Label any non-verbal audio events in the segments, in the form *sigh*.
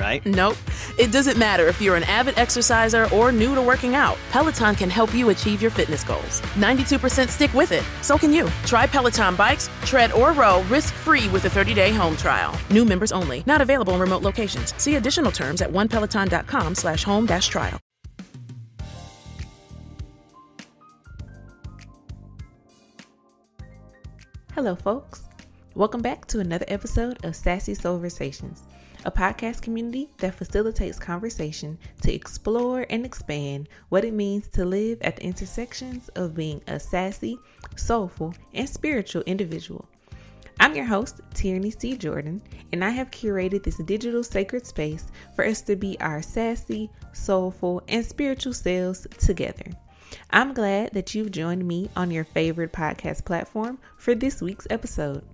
right? Nope. It doesn't matter if you're an avid exerciser or new to working out. Peloton can help you achieve your fitness goals. 92% stick with it. So can you. Try Peloton bikes, tread, or row risk-free with a 30-day home trial. New members only. Not available in remote locations. See additional terms at onepeloton.com slash home dash trial. Hello, folks. Welcome back to another episode of Sassy Soulversations, a podcast community that facilitates conversation to explore and expand what it means to live at the intersections of being a sassy, soulful, and spiritual individual. I'm your host, Tierney C. Jordan, and I have curated this digital sacred space for us to be our sassy, soulful, and spiritual selves together. I'm glad that you've joined me on your favorite podcast platform for this week's episode.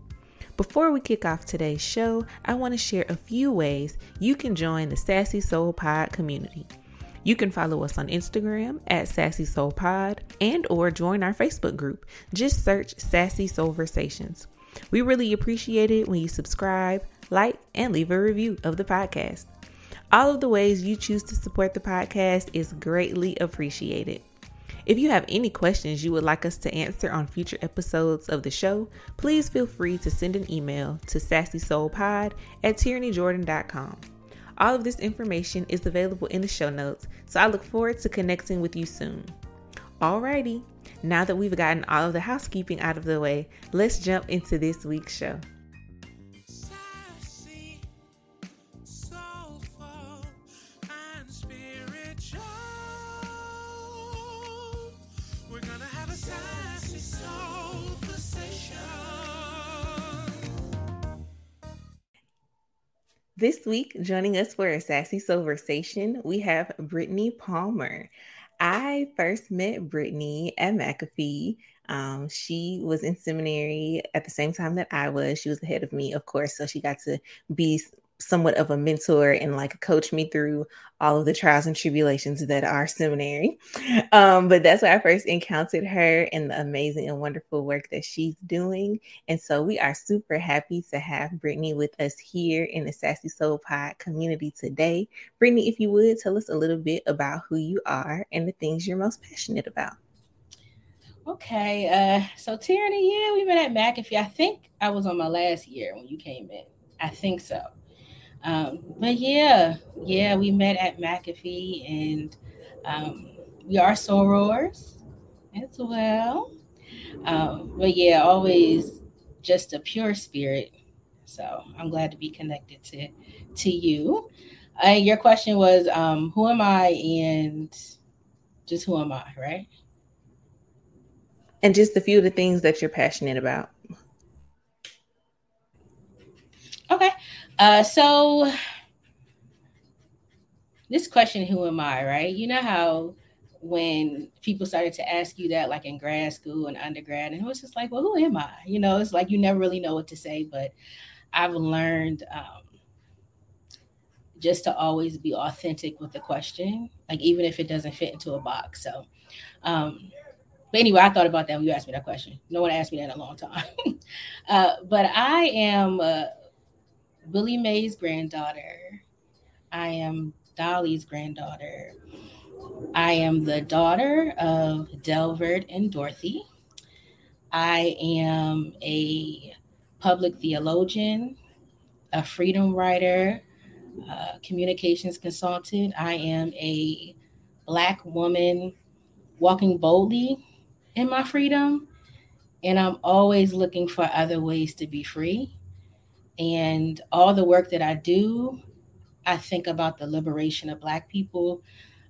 Before we kick off today's show, I want to share a few ways you can join the Sassy Soul Pod community. You can follow us on Instagram at Sassy Soul Pod and or join our Facebook group. Just search Sassy Soul Soulversations. We really appreciate it when you subscribe, like, and leave a review of the podcast. All of the ways you choose to support the podcast is greatly appreciated. If you have any questions you would like us to answer on future episodes of the show, please feel free to send an email to sassysoulpod at tierneyjordan.com. All of this information is available in the show notes, so I look forward to connecting with you soon. Alrighty, now that we've gotten all of the housekeeping out of the way, let's jump into this week's show. This week, joining us for a Sassy Soulversation, we have Brittany Palmer. I first met Brittany at McAfee. Um, she was in seminary at the same time that I was. She was ahead of me, of course, so she got to be somewhat of a mentor and like coach me through all of the trials and tribulations that are seminary. Um, but that's where I first encountered her and the amazing and wonderful work that she's doing. And so we are super happy to have Brittany with us here in the Sassy Soul Pod community today. Brittany, if you would tell us a little bit about who you are and the things you're most passionate about. Okay, uh, so Tierney, yeah, we met at McAfee. I think I was on my last year when you came in. I think so. Um, but yeah, yeah, we met at McAfee and um, we are sorors as well. Um, but yeah, always just a pure spirit. So I'm glad to be connected to to you. Uh, your question was, um, who am I and just who am I, right? And just a few of the things that you're passionate about. Okay. Uh, so this question, who am I, right? You know how when people started to ask you that, like in grad school and undergrad, and it was just like, well, who am I? You know, it's like you never really know what to say, but I've learned um, just to always be authentic with the question, like even if it doesn't fit into a box. So, um, but anyway, I thought about that when you asked me that question. No one asked me that in a long time. *laughs* uh, but I am uh, Billy May's granddaughter. I am Dolly's granddaughter. I am the daughter of Delvert and Dorothy. I am a public theologian, a freedom writer, a communications consultant. I am a Black woman walking boldly in my freedom. And I'm always looking for other ways to be free. And all the work that I do, I think about the liberation of Black people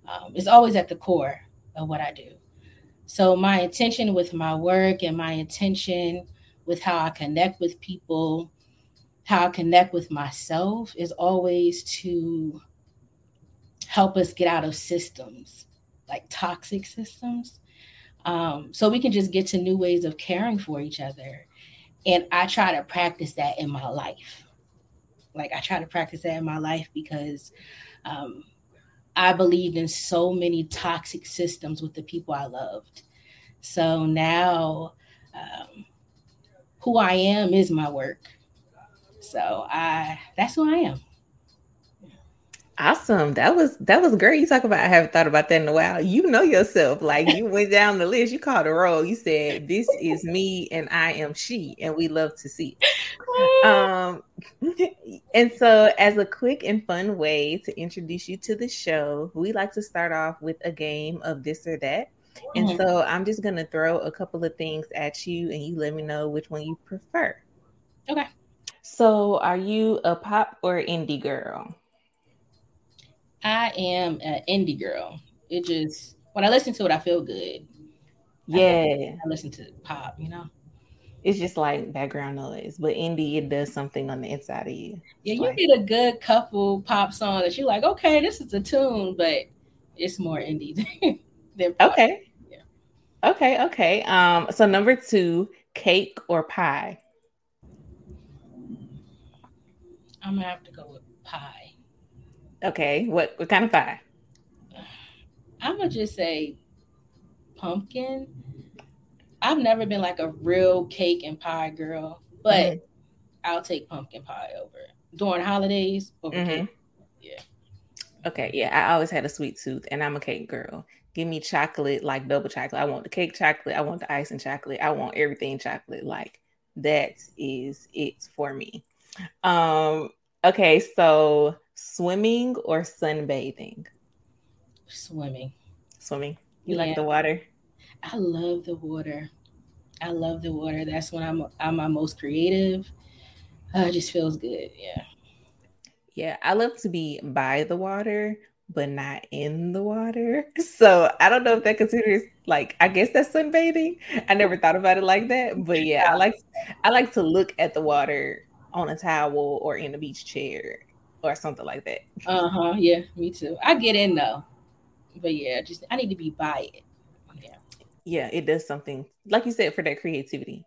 um, is always at the core of what I do. So my intention with my work and my intention with how I connect with people, how I connect with myself is always to help us get out of systems like toxic systems. Um, so we can just get to new ways of caring for each other. And I try to practice that in my life. Like I try to practice that in my life because um, I believed in so many toxic systems with the people I loved. So now, um, who I am is my work. So I that's who I am. Awesome. That was that was great. You talk about I haven't thought about that in a while. You know yourself. Like you went down the list, you called a roll. You said, This is me and I am she, and we love to see. *laughs* Um *laughs* and so as a quick and fun way to introduce you to the show, we like to start off with a game of this or that. And Mhm. so I'm just gonna throw a couple of things at you and you let me know which one you prefer. Okay. So are you a pop or indie girl? I am an indie girl. It just when I listen to it, I feel good. Yeah. I listen to pop, you know. It's just like background noise, but indie it does something on the inside of you. Yeah, you Like- get a good couple pop song that you're like, okay, this is a tune, but it's more indie *laughs* than. Okay. Yeah. Okay, okay. Um, so number two, cake or pie? I'm gonna have to go with pie. Okay, what what kind of pie? I'm gonna just say pumpkin. I've never been like a real cake and pie girl, but Mhm. I'll take pumpkin pie over during holidays over Mhm. cake. Okay, yeah, I always had a sweet tooth, and I'm a cake girl. Give me chocolate, like double chocolate. I want the cake chocolate. I want the icing chocolate. I want everything chocolate. Like that is it for me. Um. Okay, so swimming or sunbathing? Swimming. Swimming. You Yeah. like the water? I love the water. I love the water. That's when I'm I'm my most creative. Uh, it just feels good. Yeah. Yeah, I love to be by the water, but not in the water. *laughs* So I don't know if that considers like I guess that's sunbathing. I never thought about it like that, but yeah, I like I like to look at the water on a towel or in a beach chair or something like that. Uh huh. Yeah. Me too. I get in though, but yeah, just I need to be by it. Yeah. Yeah, it does something like you said for that creativity.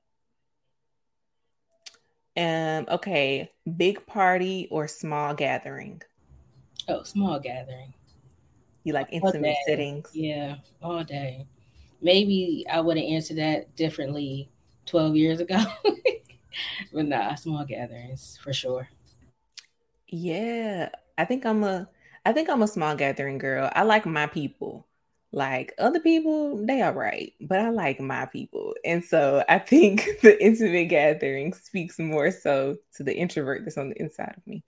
Um, okay, big party or small gathering. Oh, small gathering. You like intimate settings. Yeah, all day. Maybe I would have answered that differently 12 years ago. *laughs* but nah, small gatherings for sure. Yeah, I think I'm a I think I'm a small gathering girl. I like my people. Like other people, they are right, but I like my people. And so I think *laughs* the intimate gathering speaks more so to the introvert that's on the inside of me.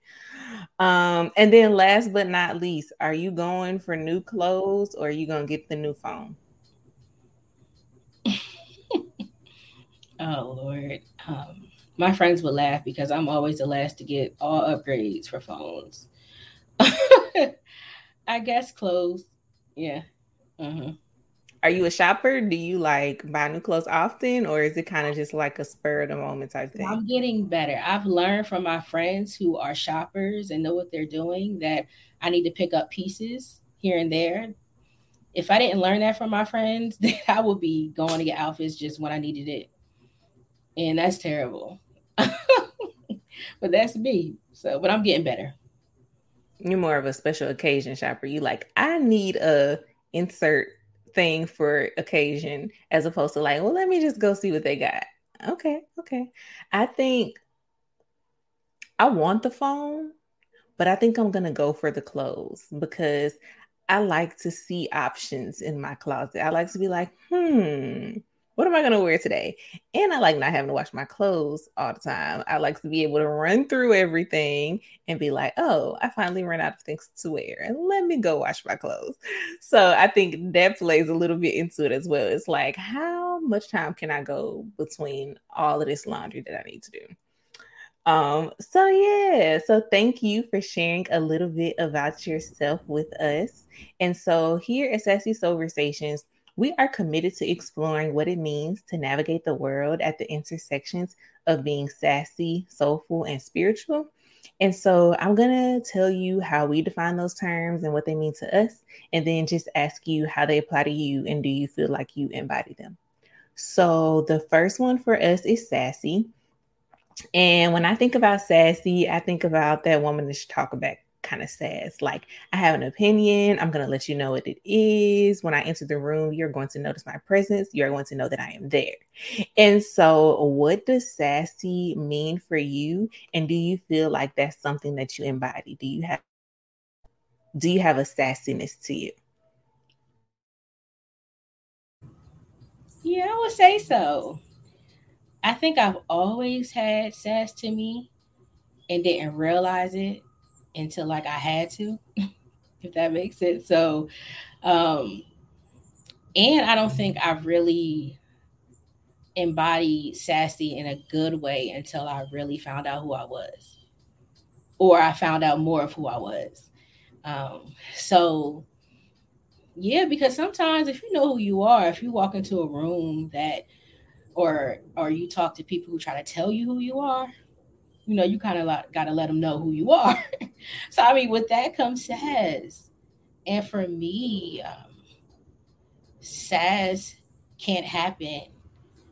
Um, and then last but not least, are you going for new clothes or are you gonna get the new phone? *laughs* Oh Lord. Um, my friends would laugh because I'm always the last to get all upgrades for phones. *laughs* I guess clothes. Yeah. Uh-huh. Are you a shopper? Do you like buy new clothes often, or is it kind of just like a spur of the moment type thing? I'm getting better. I've learned from my friends who are shoppers and know what they're doing that I need to pick up pieces here and there. If I didn't learn that from my friends, *laughs* then I would be going to get outfits just when I needed it. And that's terrible. *laughs* but that's me. So, but I'm getting better. You're more of a special occasion shopper. You like, I need a insert thing for occasion as opposed to like, well, let me just go see what they got. Okay, okay. I think I want the phone, but I think I'm gonna go for the clothes because I like to see options in my closet. I like to be like, hmm, what am I gonna wear today? And I like not having to wash my clothes all the time. I like to be able to run through everything and be like, oh, I finally ran out of things to wear and let me go wash my clothes. So I think that plays a little bit into it as well. It's like, how much time can I go between all of this laundry that I need to do? Um, so yeah, so thank you for sharing a little bit about yourself with us. And so here at Sassy Soulversations, we are committed to exploring what it means to navigate the world at the intersections of being sassy, soulful, and spiritual. And so I'm going to tell you how we define those terms and what they mean to us, and then just ask you how they apply to you and do you feel like you embody them. So the first one for us is sassy. And when I think about sassy, I think about that woman that should talk about kind of says like i have an opinion i'm going to let you know what it is. When i enter the room you're going to notice my presence you're going to know that i am there. And so what does sassy mean for you? And do you feel like that's something that you embody? Do you have do you have a sassiness to you? Yeah i would say so. I think i've always had sass to me and didn't realize it until like I had to, *laughs* if that makes sense. So, um, and I don't think I really embodied sassy in a good way until I really found out who I was, or I found out more of who I was. Um, so, yeah, because sometimes if you know who you are, if you walk into a room that, or or you talk to people who try to tell you who you are, you know, you kind of like, got to let them know who you are. *laughs* so, I mean, with that comes sass. And for me, um, sass can't happen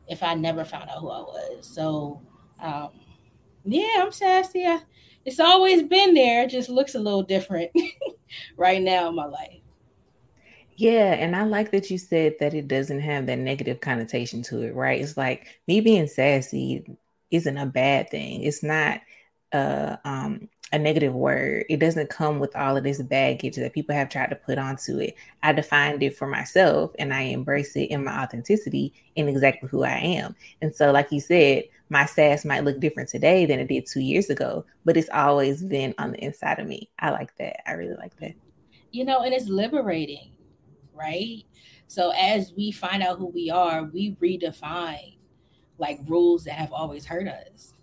if I never found out who I was. So, um, yeah, I'm sassy. I, it's always been there. It just looks a little different *laughs* right now in my life. Yeah, and I like that you said that it doesn't have that negative connotation to it, right? It's like me being sassy isn't a bad thing. It's not a um, a negative word. It doesn't come with all of this baggage that people have tried to put onto it. I defined it for myself and I embrace it in my authenticity in exactly who I am. And so, like you said, my sass might look different today than it did two years ago, but it's always been on the inside of me. I like that. I really like that. You know, and it's liberating, right? So as we find out who we are, we redefine like rules that have always hurt us.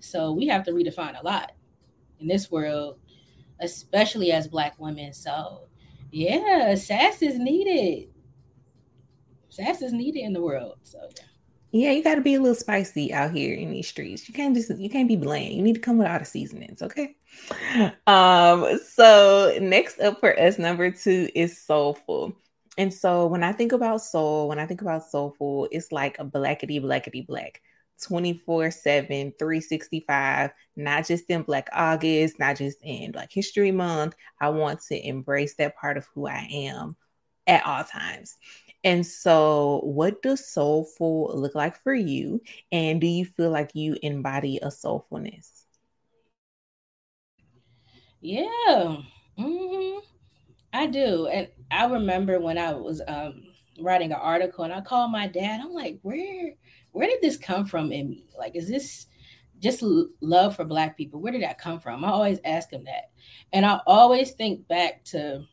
So we have to redefine a lot in this world, especially as Black women. So, yeah, sass is needed. Sass is needed in the world. So, yeah. Yeah, you got to be a little spicy out here in these streets. You can't just you can't be bland. You need to come with all the seasonings, okay? Um, so next up for us, number two is soulful. And so when I think about soul, when I think about soulful, it's like a blackety blackety black. 24 7, 365, not just in Black August, not just in Black History Month. I want to embrace that part of who I am at all times. And so, what does soulful look like for you? And do you feel like you embody a soulfulness? Yeah. Mm-hmm. I do. And I remember when I was um, writing an article and I called my dad. I'm like, where where did this come from in me? Like, is this just love for black people? Where did that come from? I always ask him that. And I always think back to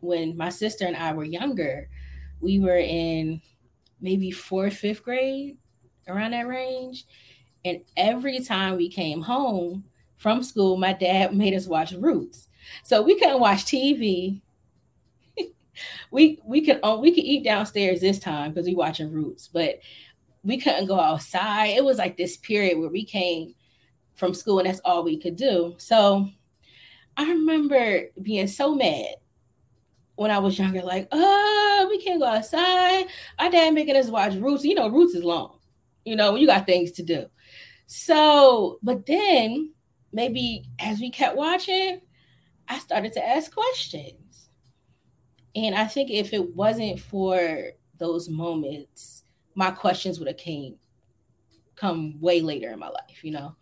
when my sister and I were younger. We were in maybe fourth, fifth grade, around that range. And every time we came home from school, my dad *laughs* made us watch Roots. So we couldn't watch TV *laughs* we we could oh, we could eat downstairs this time because we watching Roots, but we couldn't go outside. It was like this period where we came from school and that's all we could do. So I remember being so mad when I was younger, like, oh, we can't go outside. Our dad making us watch Roots. You know, Roots is long. You know, you got things to do. So, but then maybe as we kept watching, I started to ask questions. And I think if it wasn't for those moments, my questions would have came come way later in my life, you know.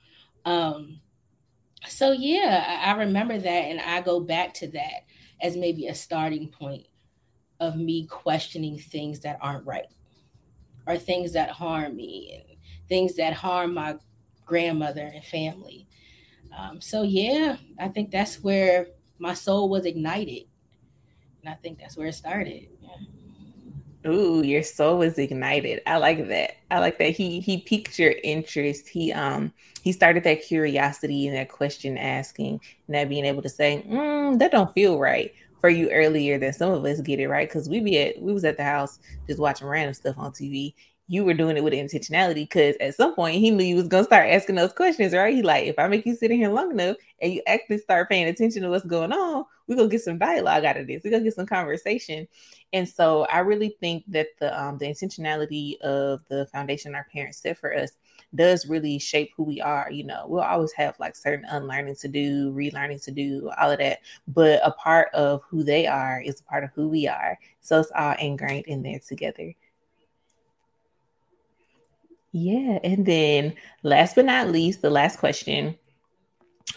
Um so yeah, I, I remember that and I go back to that as maybe a starting point of me questioning things that aren't right or things that harm me and things that harm my grandmother and family. Um, so yeah, I think that's where my soul was ignited and I think that's where it started. Yeah. Ooh, your soul was ignited. I like that. I like that. He he piqued your interest. He um he started that curiosity and that question asking and that being able to say, mm, that don't feel right for you earlier than some of us get it right. Cause we be at we was at the house just watching random stuff on TV. You were doing it with intentionality because at some point he knew you was gonna start asking those questions, right? He like, if I make you sit in here long enough and you actually start paying attention to what's going on, we're gonna get some dialogue out of this. We're gonna get some conversation. And so I really think that the um the intentionality of the foundation our parents set for us does really shape who we are. You know, we'll always have like certain unlearning to do, relearning to do, all of that. But a part of who they are is a part of who we are. So it's all ingrained in there together. Yeah. And then last but not least, the last question.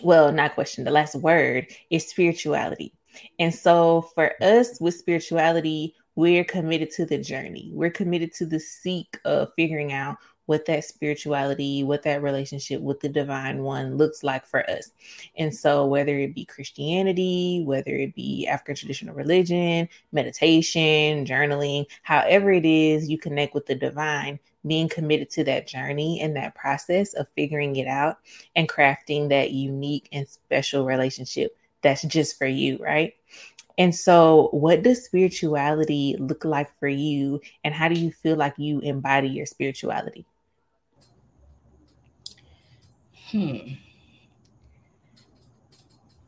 Well, not question, the last word is spirituality. And so for us with spirituality, we're committed to the journey. We're committed to the seek of figuring out what that spirituality, what that relationship with the divine one looks like for us. And so, whether it be Christianity, whether it be African traditional religion, meditation, journaling, however it is you connect with the divine, being committed to that journey and that process of figuring it out and crafting that unique and special relationship that's just for you, right? And so, what does spirituality look like for you? And how do you feel like you embody your spirituality? Hmm.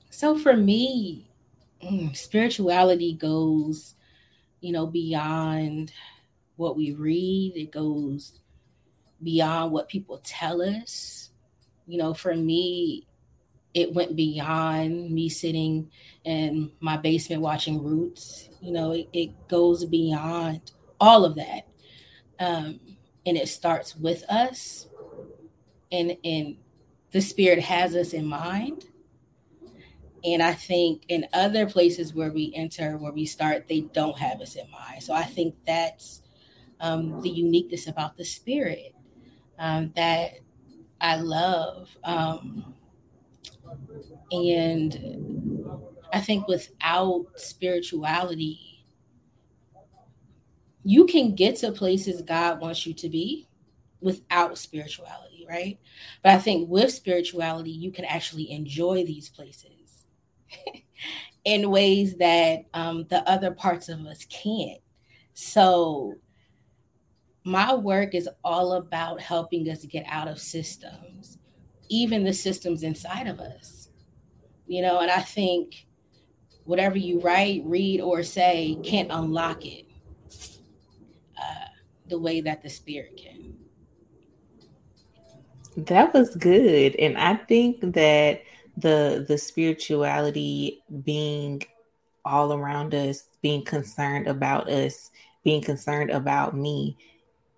So for me, mm, spirituality goes, you know, beyond what we read. It goes beyond what people tell us. You know, for me, it went beyond me sitting in my basement watching Roots. You know, it, it goes beyond all of that. Um, and it starts with us. And and the spirit has us in mind. And I think in other places where we enter, where we start, they don't have us in mind. So I think that's um, the uniqueness about the spirit um, that I love. Um, and I think without spirituality, you can get to places God wants you to be without spirituality right? But I think with spirituality, you can actually enjoy these places *laughs* in ways that um, the other parts of us can't. So, my work is all about helping us get out of systems, even the systems inside of us. You know, and I think whatever you write, read, or say can't unlock it uh, the way that the spirit can. That was good. And I think that the the spirituality being all around us, being concerned about us, being concerned about me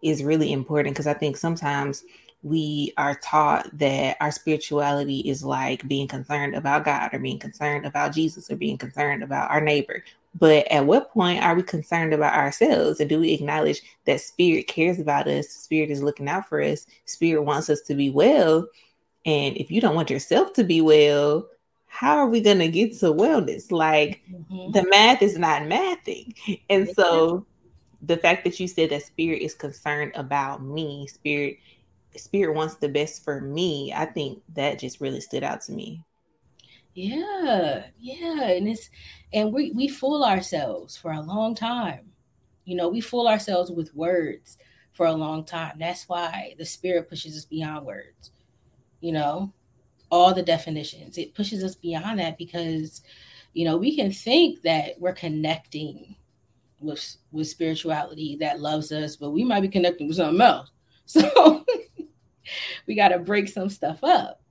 is really important because I think sometimes we are taught that our spirituality is like being concerned about God or being concerned about Jesus or being concerned about our neighbor. But at what point are we concerned about ourselves? And do we acknowledge that spirit cares about us? Spirit is looking out for us. Spirit wants us to be well. And if you don't want yourself to be well, how are we going to get to wellness? Like mm-hmm. the math is not mathing. And so the fact that you said that spirit is concerned about me, spirit spirit wants the best for me, I think that just really stood out to me. Yeah, yeah, and it's and we we fool ourselves for a long time. You know, we fool ourselves with words for a long time. That's why the spirit pushes us beyond words. You know, all the definitions. It pushes us beyond that because you know, we can think that we're connecting with with spirituality that loves us, but we might be connecting with something else. *laughs* So we got to break some stuff up.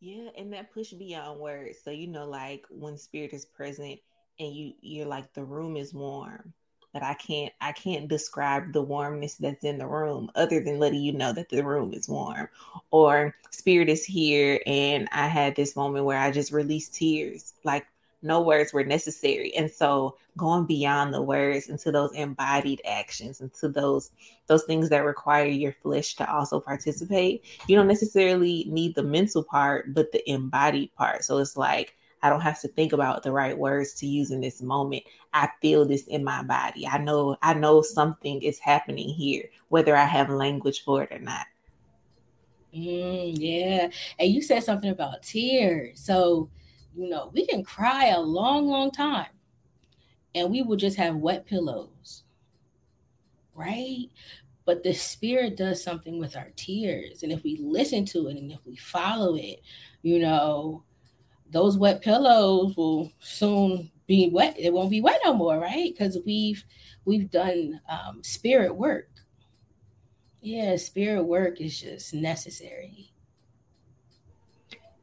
Yeah, and that push beyond words. So you know, like when spirit is present and you you're like the room is warm. But I can't I can't describe the warmness that's in the room other than letting you know that the room is warm. Or spirit is here and I had this moment where I just released tears. Like no words were necessary and so going beyond the words into those embodied actions into those those things that require your flesh to also participate you don't necessarily need the mental part but the embodied part so it's like I don't have to think about the right words to use in this moment. I feel this in my body. I know I know something is happening here, whether I have language for it or not. Mm, yeah. And you said something about tears. So, you know, we can cry a long, long time and we will just have wet pillows, right? But the spirit does something with our tears. And if we listen to it and if we follow it, you know, those wet pillows will soon be wet. It won't be wet no more, right? Because we've we've done um, spirit work. Yeah, spirit work is just necessary.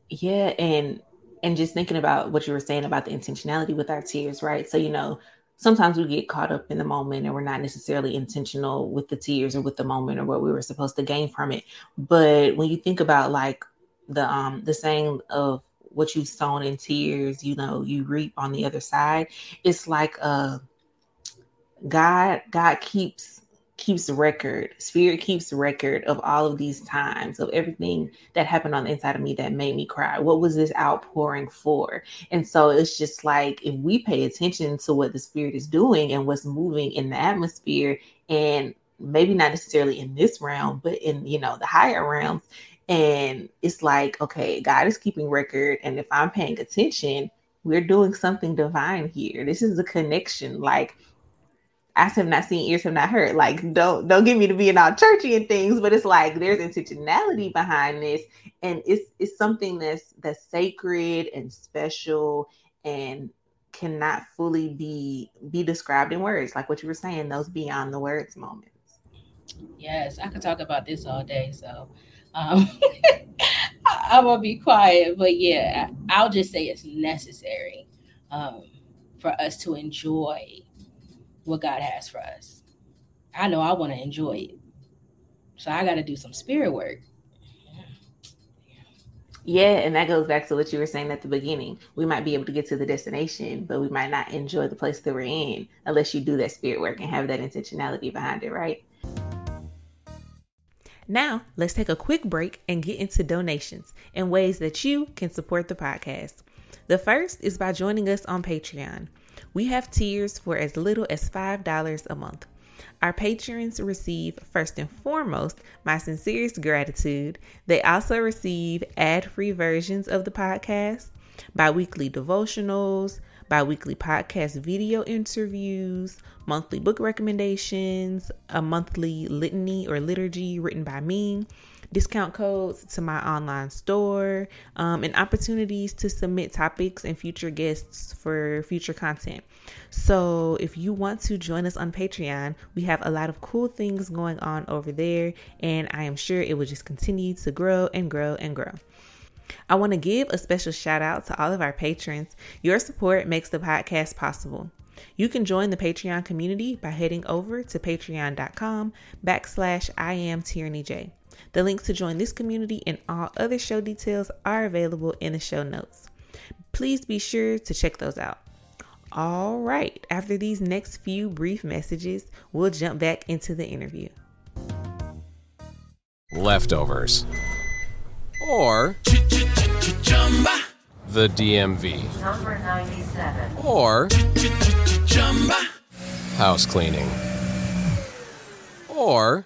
Yeah, and and just thinking about what you were saying about the intentionality with our tears, right? So, you know, sometimes we get caught up in the moment and we're not necessarily intentional with the tears or with the moment or what we were supposed to gain from it. But when you think about like the um the saying of what you've sown in tears, you know, you reap on the other side, it's like uh God God keeps keeps record spirit keeps record of all of these times of everything that happened on the inside of me that made me cry. What was this outpouring for? And so it's just like if we pay attention to what the spirit is doing and what's moving in the atmosphere and maybe not necessarily in this realm but in you know the higher realms and it's like okay god is keeping record and if i'm paying attention we're doing something divine here. This is a connection. Like eyes have not seen, ears have not heard. Like, don't don't get me to being all churchy and things, but it's like there's intentionality behind this, and it's it's something that's that's sacred and special and cannot fully be be described in words. Like what you were saying, those beyond the words moments. Yes, I could talk about this all day, so um, *laughs* I will be quiet. But yeah, I'll just say it's necessary um, for us to enjoy what God has for us. I know I want to enjoy it. So I got to do some spirit work. Yeah, and that goes back to what you were saying at the beginning. We might be able to get to the destination, but we might not enjoy the place that we're in unless you do that spirit work and have that intentionality behind it, right? Now, let's take a quick break and get into donations and ways that you can support the podcast. The first is by joining us on Patreon. We have tiers for as little as $5 a month. Our patrons receive, first and foremost, my sincerest gratitude. They also receive ad free versions of the podcast, bi weekly devotionals, bi weekly podcast video interviews, monthly book recommendations, a monthly litany or liturgy written by me, discount codes to my online store, um, and opportunities to submit topics and future guests for future content. So, if you want to join us on Patreon, we have a lot of cool things going on over there, and I am sure it will just continue to grow and grow and grow. I want to give a special shout out to all of our patrons. Your support makes the podcast possible. You can join the Patreon community by heading over to patreon.com backslash I am Tierney J. The links to join this community and all other show details are available in the show notes. Please be sure to check those out. All right, after these next few brief messages, we'll jump back into the interview. Leftovers. Or the DMV. Number 97. Or house cleaning. Or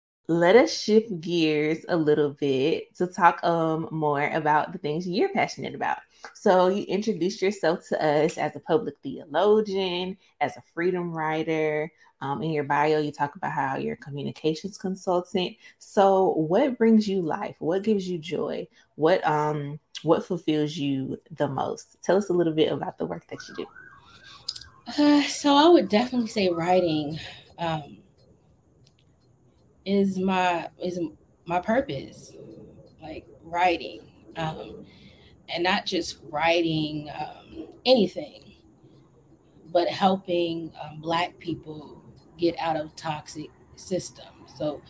Let us shift gears a little bit to talk um more about the things you're passionate about. So you introduced yourself to us as a public theologian, as a freedom writer. Um, in your bio, you talk about how you're a communications consultant. So, what brings you life? What gives you joy? What um what fulfills you the most? Tell us a little bit about the work that you do. Uh, so I would definitely say writing um, is my is my purpose, like writing, um, and not just writing um, anything, but helping um, Black people get out of toxic systems. So,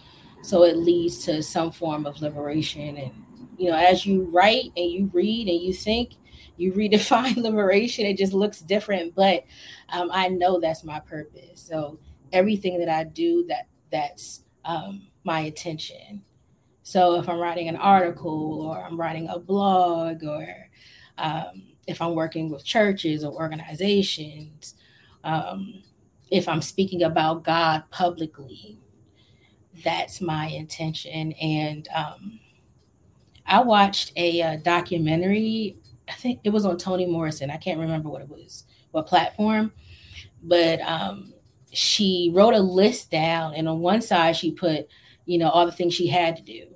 so it leads to some form of liberation and you know, as you write and you read and you think, you *laughs* redefine liberation. It just looks different, but um, I know that's my purpose. So everything that I do, that that's um, my attention. So if I'm writing an article or I'm writing a blog or um, if I'm working with churches or organizations, um, if I'm speaking about God publicly, that's my intention. And um, I watched a, a, uh, documentary. I think it was on Toni Morrison. I can't remember what it was, what platform, but um, she wrote a list down, and on one side she put, you know, all the things she had to do,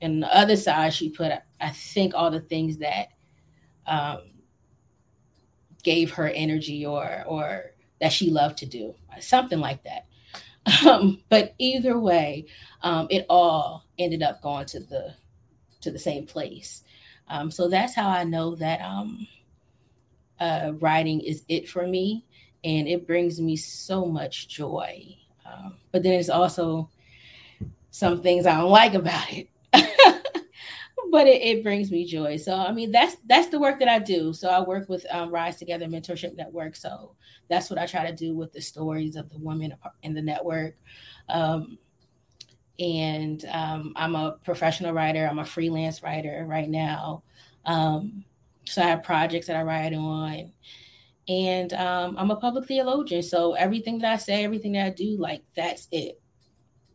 and the other side she put, I think, all the things that um, gave her energy or or that she loved to do, something like that. Um, but either way, um, it all ended up going to the to the same place. Um, so that's how I know that um, uh, writing is it for me, and it brings me so much joy. Um, but then it's also some things I don't like about it. *laughs* but it, it, brings me joy. So I mean that's that's the work that I do. So I work with um, Rise Together Mentorship Network. So that's what I try to do with the stories of the women in the network. Um, and um, I'm a professional writer. I'm a freelance writer right now. Um, so I have projects that I write on, and um, I'm a public theologian. So everything that I say, everything that I do, like that's it.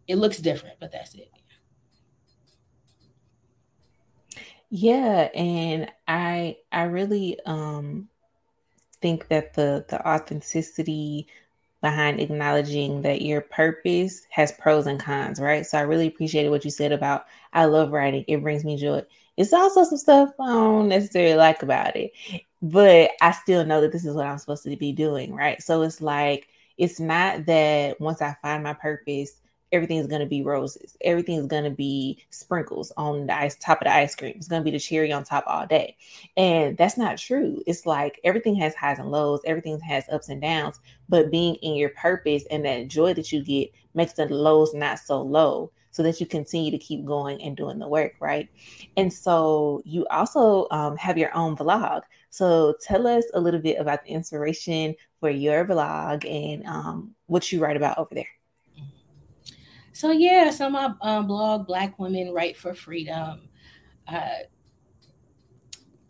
It looks different, but that's it. Yeah, and I I really um think that the the authenticity behind acknowledging that your purpose has pros and cons, right? So I really appreciated what you said about I love writing. It brings me joy. It's also some stuff I don't necessarily like about it, but I still know that this is what I'm supposed to be doing, right? So it's like it's not that once I find my purpose, everything's going to be roses. Everything's going to be sprinkles on the ice, top of the ice cream. It's going to be the cherry on top all day. And that's not true. It's like everything has highs and lows, everything has ups and downs, but being in your purpose and that joy that you get makes the lows not so low so that you continue to keep going and doing the work, right? And so you also um, have your own vlog. So tell us a little bit about the inspiration for your blog and um, what you write about over there. So yeah, so my um, blog, Black Women Write for Freedom. Uh,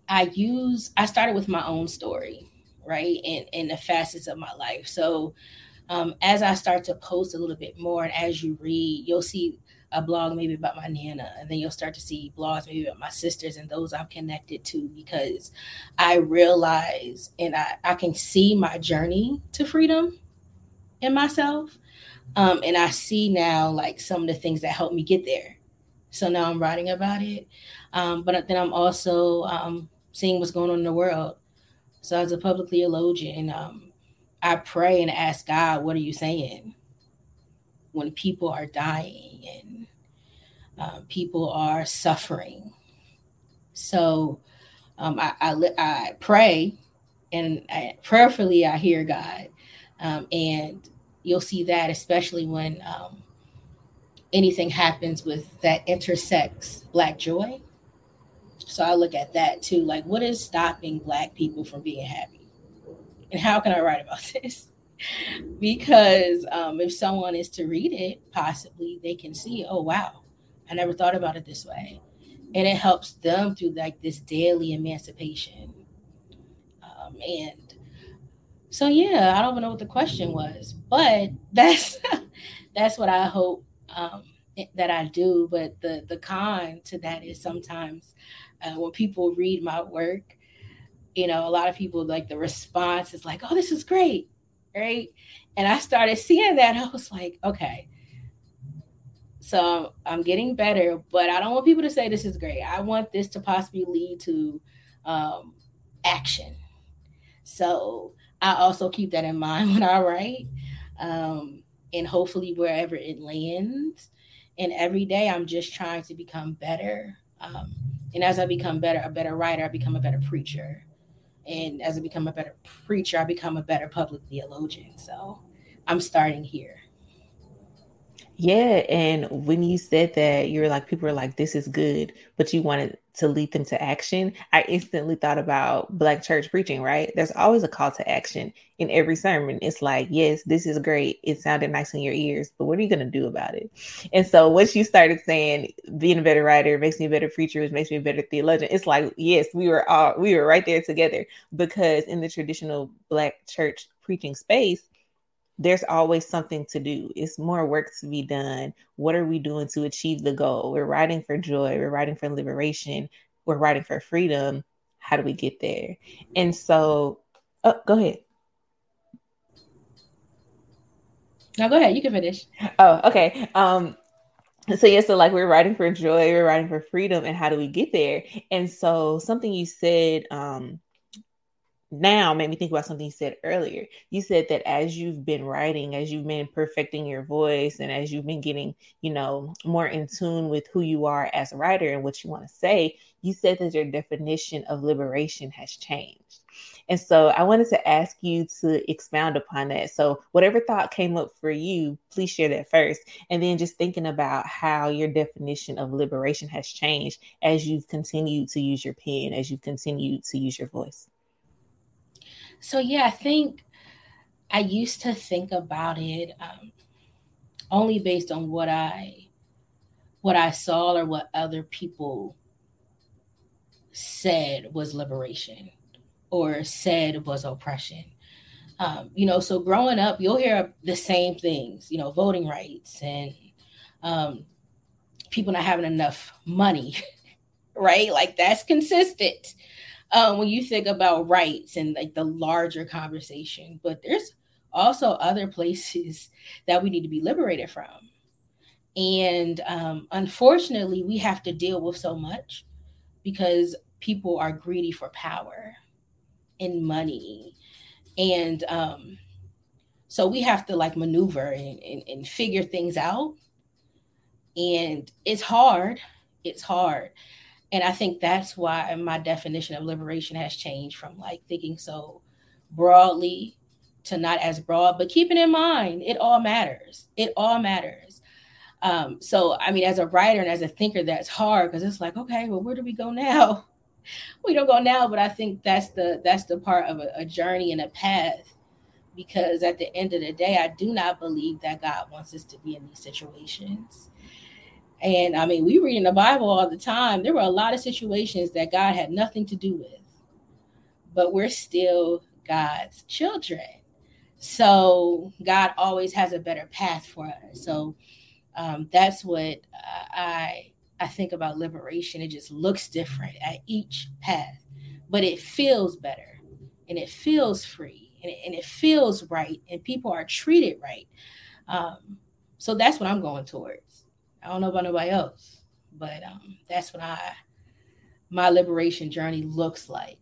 I use. I started with my own story, right, and and the facets of my life. So um, as I start to post a little bit more, and as you read, you'll see a blog maybe about my nana, and then you'll start to see blogs maybe about my sisters and those I'm connected to because I realize and I, I can see my journey to freedom in myself. Um, and I see now like some of the things that helped me get there. So now I'm writing about it. Um, but then I'm also um, seeing what's going on in the world. So as a public theologian, um, I pray and ask God, what are you saying? When people are dying and uh, people are suffering. So um, I, I, I, pray and I, prayerfully I hear God. Um, and you'll see that especially when um, anything happens with that intersects black joy so i look at that too like what is stopping black people from being happy and how can i write about *laughs* this *laughs* because um, if someone is to read it possibly they can see oh wow i never thought about it this way. And it helps them through like this daily emancipation. Um, and so yeah, I don't even know what the question was, but *laughs* that's that's what I hope um, that I do. But the the con to that is sometimes uh, when people read my work, you know, a lot of people like the response is like, "Oh, this is great," right? And I started seeing that, I was like, okay. So I'm getting better, but I don't want people to say this is great. I want this to possibly lead to um, action. So I also keep that in mind *laughs* when I write. Um, and hopefully wherever it lands. And every day I'm just trying to become better. Um, and as I become better, a better writer, I become a better preacher. And as I become a better preacher, I become a better public theologian. So I'm starting here. Yeah, and when you said that, you're like, people are like, this is good, but you wanted to lead them to action. I instantly thought about Black church preaching, right? There's always a call to action in every sermon. It's like, yes, this is great. It sounded nice in your ears, but what are you going to do about it? And so once you started saying being a better writer makes me a better preacher, which makes me a better theologian, it's like, yes, we were all, we were right there together because in the traditional Black church preaching space, there's always something to do. It's more work to be done. What are we doing to achieve the goal? We're writing for joy, we're writing for liberation, we're writing for freedom. How do we get there? And so, oh, go ahead. No, go ahead. You can finish. Oh, okay. Um, so yeah, so like we're writing for joy, we're writing for freedom, and how do we get there? And so something you said um now made me think about something you said earlier. You said that as you've been writing, as you've been perfecting your voice, and as you've been getting, you know, more in tune with who you are as a writer and what you want to say, you said that your definition of liberation has changed. And so I wanted to ask you to expound upon that. So, whatever thought came up for you, please share that first. And then just thinking about how your definition of liberation has changed as you've continued to use your pen, as you've continued to use your voice. So yeah, I think I used to think about it um, only based on what I what I saw or what other people said was liberation or said was oppression. Um, you know, so growing up, you'll hear the same things, you know, voting rights and um, people not having enough money, *laughs* right? Like that's consistent um, when you think about rights and like the larger conversation. But there's also other places *laughs* that we need to be liberated from. And um, unfortunately, we have to deal with so much because people are greedy for power and money. And um, so we have to like maneuver and, and, and figure things out. And it's hard. It's hard. And I think that's why my definition of liberation has changed from like thinking so broadly to not as broad, but keeping in mind it all matters. It all matters. Um, so I mean, as a writer and as a thinker, that's hard because it's like, okay, well, where do we go now? *laughs* we don't go now, but I think that's the that's the part of a, a journey and a path. Because at the end of the day, I do not believe that God wants us to be in these situations. And I mean, we read in the Bible all the time. There were a lot of situations that God had nothing to do with, but we're still God's children. So God always has a better path for us. So um, that's what I I think about liberation. It just looks different at each path, but it feels better, and it feels free, and it, and it feels right, and people are treated right. Um, so that's what I'm going towards. I don't know about nobody else, but um, that's what I my liberation journey looks like.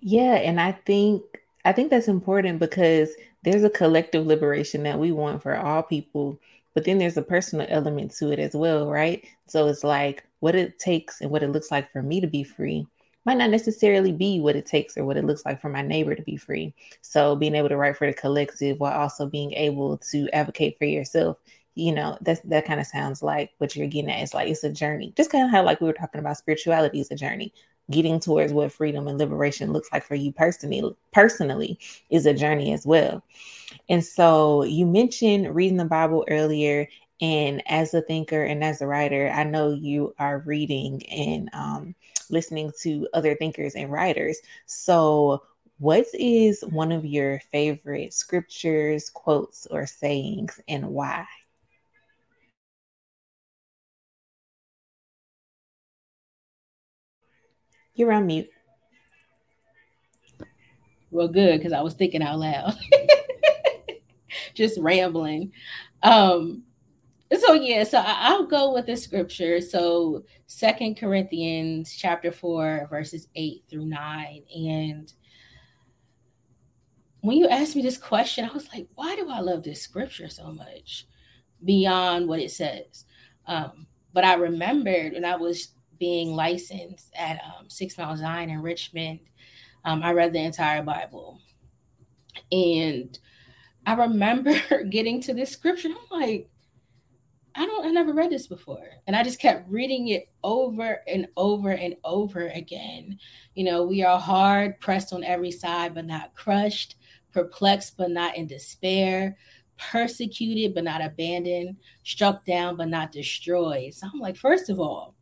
Yeah, and I think I think that's important because there's a collective liberation that we want for all people, but then there's a personal element to it as well, right? So it's like what it takes and what it looks like for me to be free might not necessarily be what it takes or what it looks like for my neighbor to be free. So being able to write for the collective while also being able to advocate for yourself you know, that's that kind of sounds like what you're getting at. It's like it's a journey. Just kind of how like we were talking about spirituality is a journey. Getting towards what freedom and liberation looks like for you personally personally is a journey as well. And so you mentioned reading the Bible earlier. And as a thinker and as a writer, I know you are reading and um, listening to other thinkers and writers. So, what is one of your favorite scriptures, quotes, or sayings, and why? You're on mute. Well, good, because I was thinking out loud. *laughs* Just rambling. Um, so yeah, so I, will go with the scripture. So Second Corinthians chapter four, verses eight through nine. And when you asked me this question, I was like, why do I love this scripture so much beyond what it says? Um, but I remembered when I was being licensed at um, Sixth Mount Zion in Richmond, um, I read the entire Bible. And I remember *laughs* getting to this scripture. I'm like, I don't, I never read this before. And I just kept reading it over and over and over again. You know, we are hard pressed on every side, but not crushed, perplexed, but not in despair, persecuted, but not abandoned, struck down, but not destroyed. So I'm like, first of all,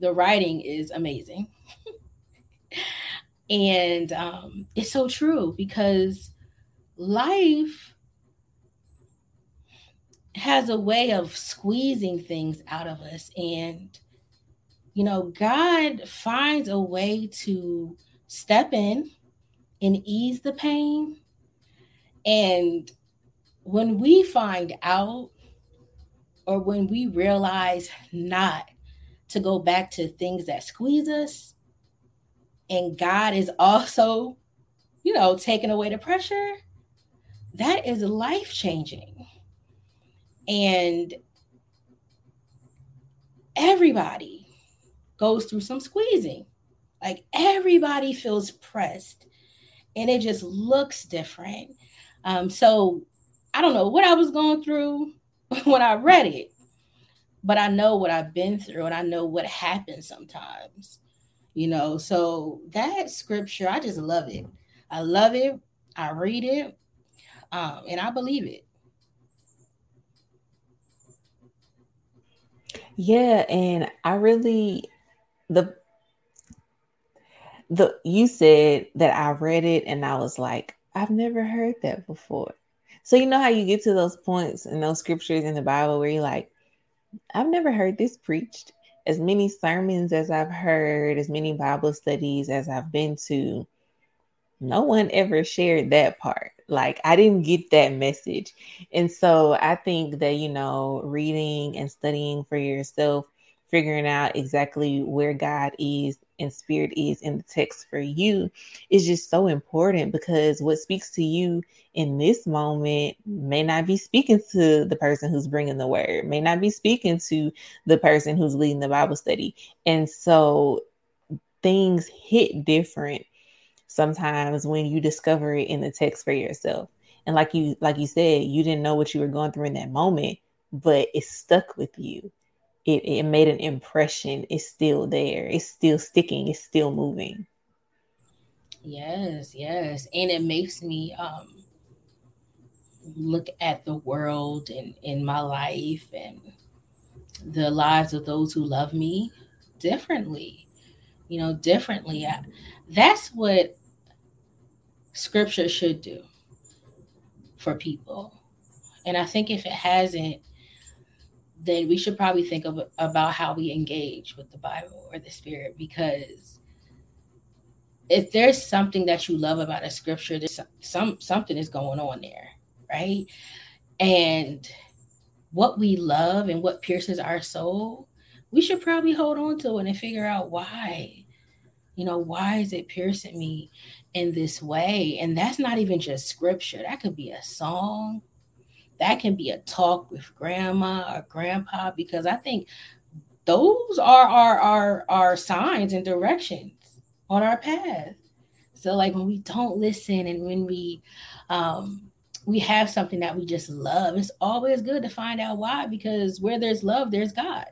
the writing is amazing. *laughs* and um, it's so true because life has a way of squeezing things out of us and you know god finds a way to step in and ease the pain and when we find out or when we realize not to go back to things that squeeze us and god is also you know taking away the pressure that is life changing and everybody goes through some squeezing. Like everybody feels pressed and it just looks different. Um, so I don't know what I was going through *laughs* when I read it, but I know what I've been through and I know what happens sometimes, you know. So that scripture, I just love it. I love it. I read it um, and I believe it. Yeah, and I really the the you said that I read it and I was like, I've never heard that before. So you know how you get to those points in those scriptures in the Bible where you're like, I've never heard this preached. As many sermons as I've heard, as many Bible studies as I've been to, no one ever shared that part. Like I didn't get that message. And so I think that, you know, reading and studying for yourself, figuring out exactly where God is and spirit is in the text for you is just so important because what speaks to you in this moment may not be speaking to the person who's bringing the word, may not be speaking to the person who's leading the Bible study. And so things hit different sometimes when you discover it in the text for yourself. And like you like you said, you didn't know what you were going through in that moment, but it stuck with you. It, it made an impression. It's still there. It's still sticking. It's still moving. Yes, yes. And it makes me um look at the world and in my life and the lives of those who love me differently you know differently I, that's what scripture should do for people. And I think if it hasn't, then we should probably think of, about how we engage with the Bible or the Spirit because if there's something that you love about a scripture, there's some something is going on there, right? And what we love and what pierces our soul, we should probably hold on to it and figure out why. You know, why is it piercing me in this way? And that's not even just scripture, that could be a song, that can be a talk with grandma or grandpa, because I think those are our, our, our signs and directions on our path. So, like when we don't listen and when we, um, we have something that we just love. It's always good to find out why, because where there's love, there's God.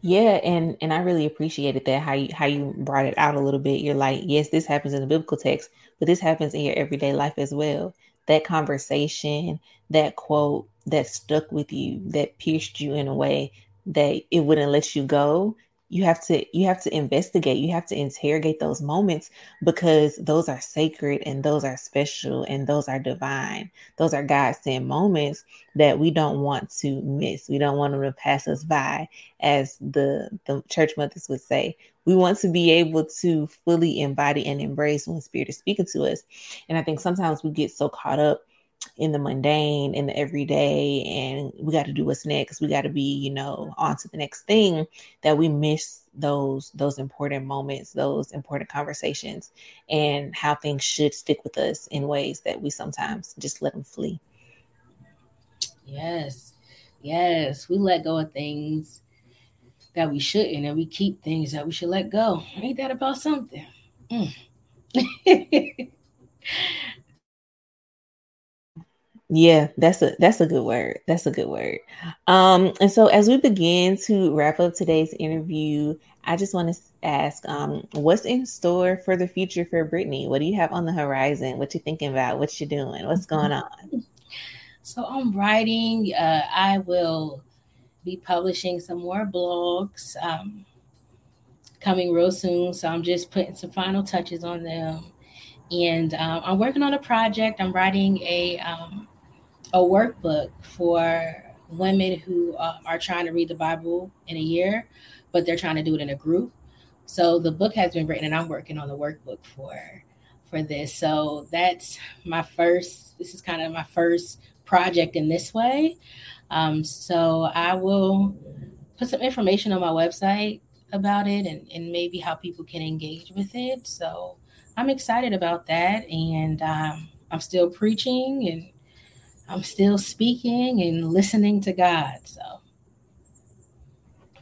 Yeah, and and I really appreciated that how you how you brought it out a little bit. You're like, yes, this happens in the biblical text, but this happens in your everyday life as well. That conversation, that quote that stuck with you, that pierced you in a way that it wouldn't let you go you have to you have to investigate you have to interrogate those moments because those are sacred and those are special and those are divine. Those are god sent moments that we don't want to miss. We don't want them to pass us by as the the church mothers would say. We want to be able to fully embody and embrace when spirit is speaking to us. And i think sometimes we get so caught up in the mundane in the everyday and we got to do what's next. We got to be you know on to the next thing that we miss those those important moments those important conversations and how things should stick with us in ways that we sometimes just let them flee. Yes. Yes. We let go of things that we shouldn't and we keep things that we should let go. Ain't that about something? Mm. *laughs* Yeah, that's a that's a good word. That's a good word. Um, and so as we begin to wrap up today's interview, I just want to ask, um, what's in store for the future for Brittini? What do you have on the horizon? What you thinking about? What you doing? What's going on? So I'm writing. Uh, I will be publishing some more blogs um, coming real soon. So I'm just putting some final touches on them. And um, I'm working on a project. I'm writing a um, a workbook for women who uh, are trying to read the Bible in a year, but they're trying to do it in a group. So the book has been written, and I'm working on the workbook for for this. So that's my first. This is kind of my first project in this way. Um, so I will put some information on my website about it and, and maybe how people can engage with it. So I'm excited about that. And um, I'm still preaching and I'm still speaking and listening to God. So,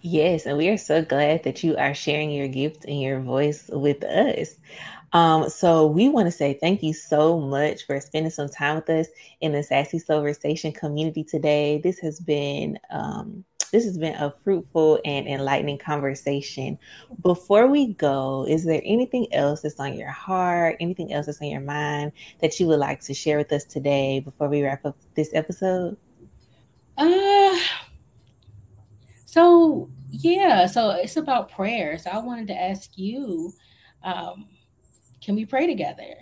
yes, and we are so glad that you are sharing your gift and your voice with us. Um, so we want to say thank you so much for spending some time with us in the Sassy Soulversations community today. This has been um, this has been a fruitful and enlightening conversation. Before we go, is there anything else that's on your heart, anything else that's on your mind that you would like to share with us today before we wrap up this episode? Uh, so yeah, so it's about prayer. So I wanted to ask you, um, can we pray together?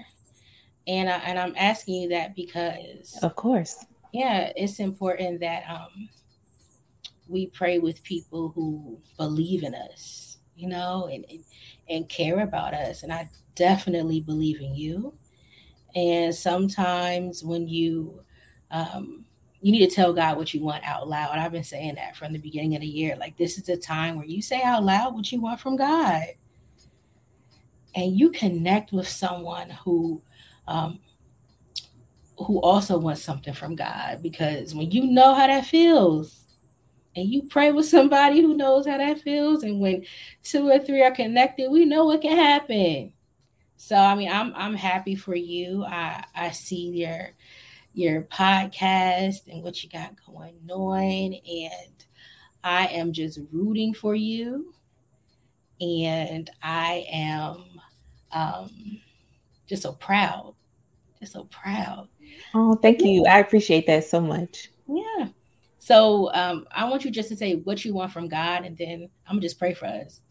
And I, and I'm asking you that because, of course, yeah, it's important that um we pray with people who believe in us, you know, and, and, and care about us. And I definitely believe in you. And sometimes when you um, you need to tell God what you want out loud. I've been saying that from the beginning of the year. Like this is the time where you say out loud what you want from God, and you connect with someone who um, who also wants something from God. Because when you know how that feels, and you pray with somebody who knows how that feels and when two or three are connected we know what can happen so i mean i'm i'm happy for you i i see your your podcast and what you got going on and i am just rooting for you and i am um just so proud just so proud oh thank you i appreciate that so much yeah so um, I want you just to say what you want from God, and then I'm gonna just pray for us.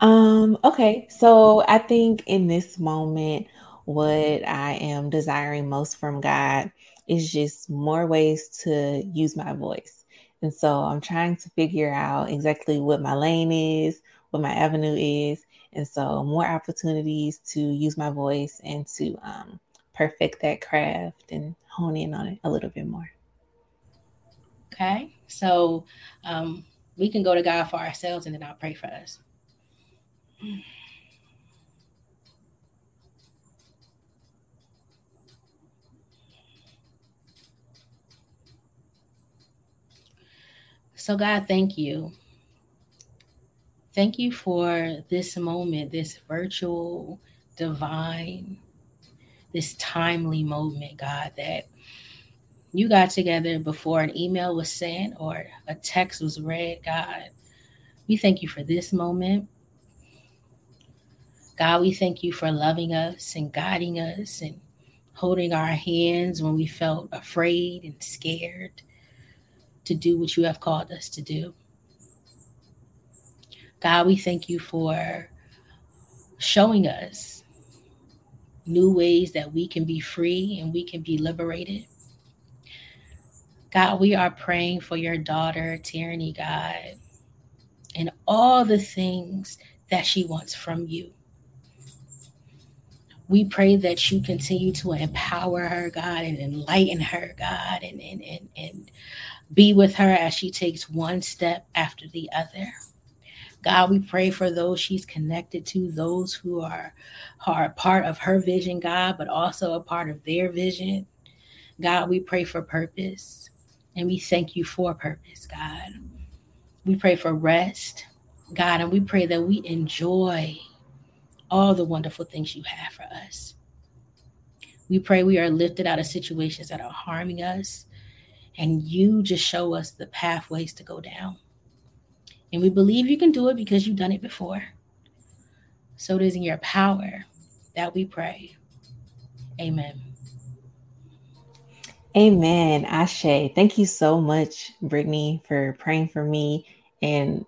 Um, okay, so I think in this moment, what I am desiring most from God is just more ways to use my voice. And so I'm trying to figure out exactly what my lane is, what my avenue is. And so more opportunities to use my voice and to um, perfect that craft and hone in on it a little bit more. Okay. So um, we can go to God for ourselves and then I'll pray for us. So, God, thank you. Thank you for this moment, this virtual, divine, this timely moment, God, that you got together before an email was sent or a text was read, God. We thank you for this moment. God, we thank you for loving us and guiding us and holding our hands when we felt afraid and scared to do what you have called us to do. God, we thank you for showing us new ways that we can be free and we can be liberated. God, we are praying for your daughter, Tierney, God, and all the things that she wants from you. We pray that you continue to empower her, God, and enlighten her, God, and, and, and, and be with her as she takes one step after the other. God, we pray for those she's connected to, those who are, are part of her vision, God, but also a part of their vision. God, we pray for purpose. And we thank you for purpose, God. We pray for rest, God, and we pray that we enjoy all the wonderful things you have for us. We pray we are lifted out of situations that are harming us, and you just show us the pathways to go down. And we believe you can do it because you've done it before. So it is in your power that we pray. Amen. Amen. Ashe. Thank you so much, Brittini, for praying for me and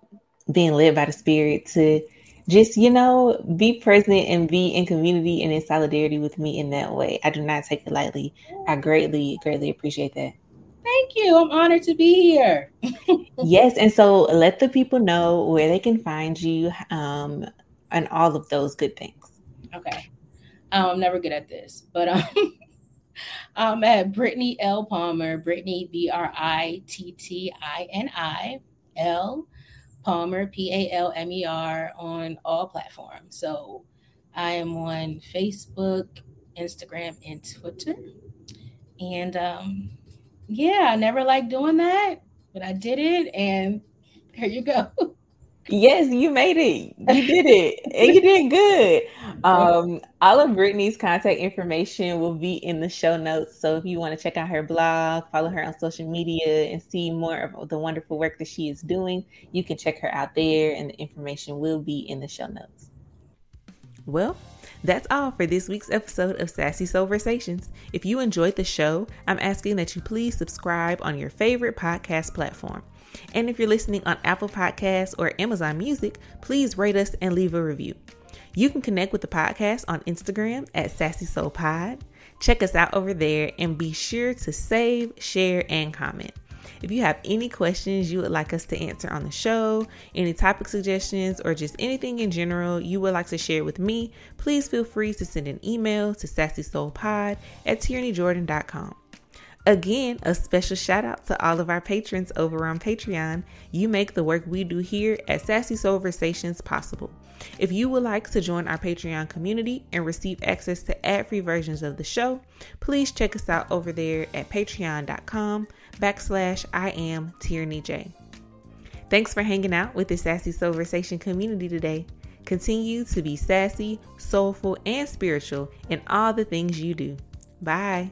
being led by the Spirit to just, you know, be present and be in community and in solidarity with me in that way. I do not take it lightly. I greatly, greatly appreciate that. Thank you. I'm honored to be here. *laughs* yes. And so let the people know where they can find you um, and all of those good things. Okay. Um, I'm never good at this, but um, *laughs* I'm at Brittini L. Palmer, Brittini, B R I T T I N I L Palmer, P A L M E R, on all platforms. So I am on Facebook, Instagram, and Twitter. And um, yeah, I never liked doing that, but I did it. And there you go. *laughs* Yes, you made it. You did it. and you did good. Um, all of Brittini's contact information will be in the show notes. So if you want to check out her blog, follow her on social media, and see more of the wonderful work that she is doing, you can check her out there, and the information will be in the show notes. Well, that's all for this week's episode of Sassy Soulversations. If you enjoyed the show, I'm asking that you please subscribe on your favorite podcast platform. And if you're listening on Apple Podcasts or Amazon Music, please rate us and leave a review. You can connect with the podcast on Instagram at Sassy Soul Pod. Check us out over there and be sure to save, share, and comment. If you have any questions you would like us to answer on the show, any topic suggestions, or just anything in general you would like to share with me, please feel free to send an email to sassysoulpod at tierneyjordan.com. Again, a special shout out to all of our patrons over on Patreon. You make the work we do here at Sassy Soulversations possible. If you would like to join our Patreon community and receive access to ad-free versions of the show, please check us out over there at patreon.com backslash I am Tierney J. Thanks for hanging out with the Sassy Soulversation community today. Continue to be sassy, soulful, and spiritual in all the things you do. Bye.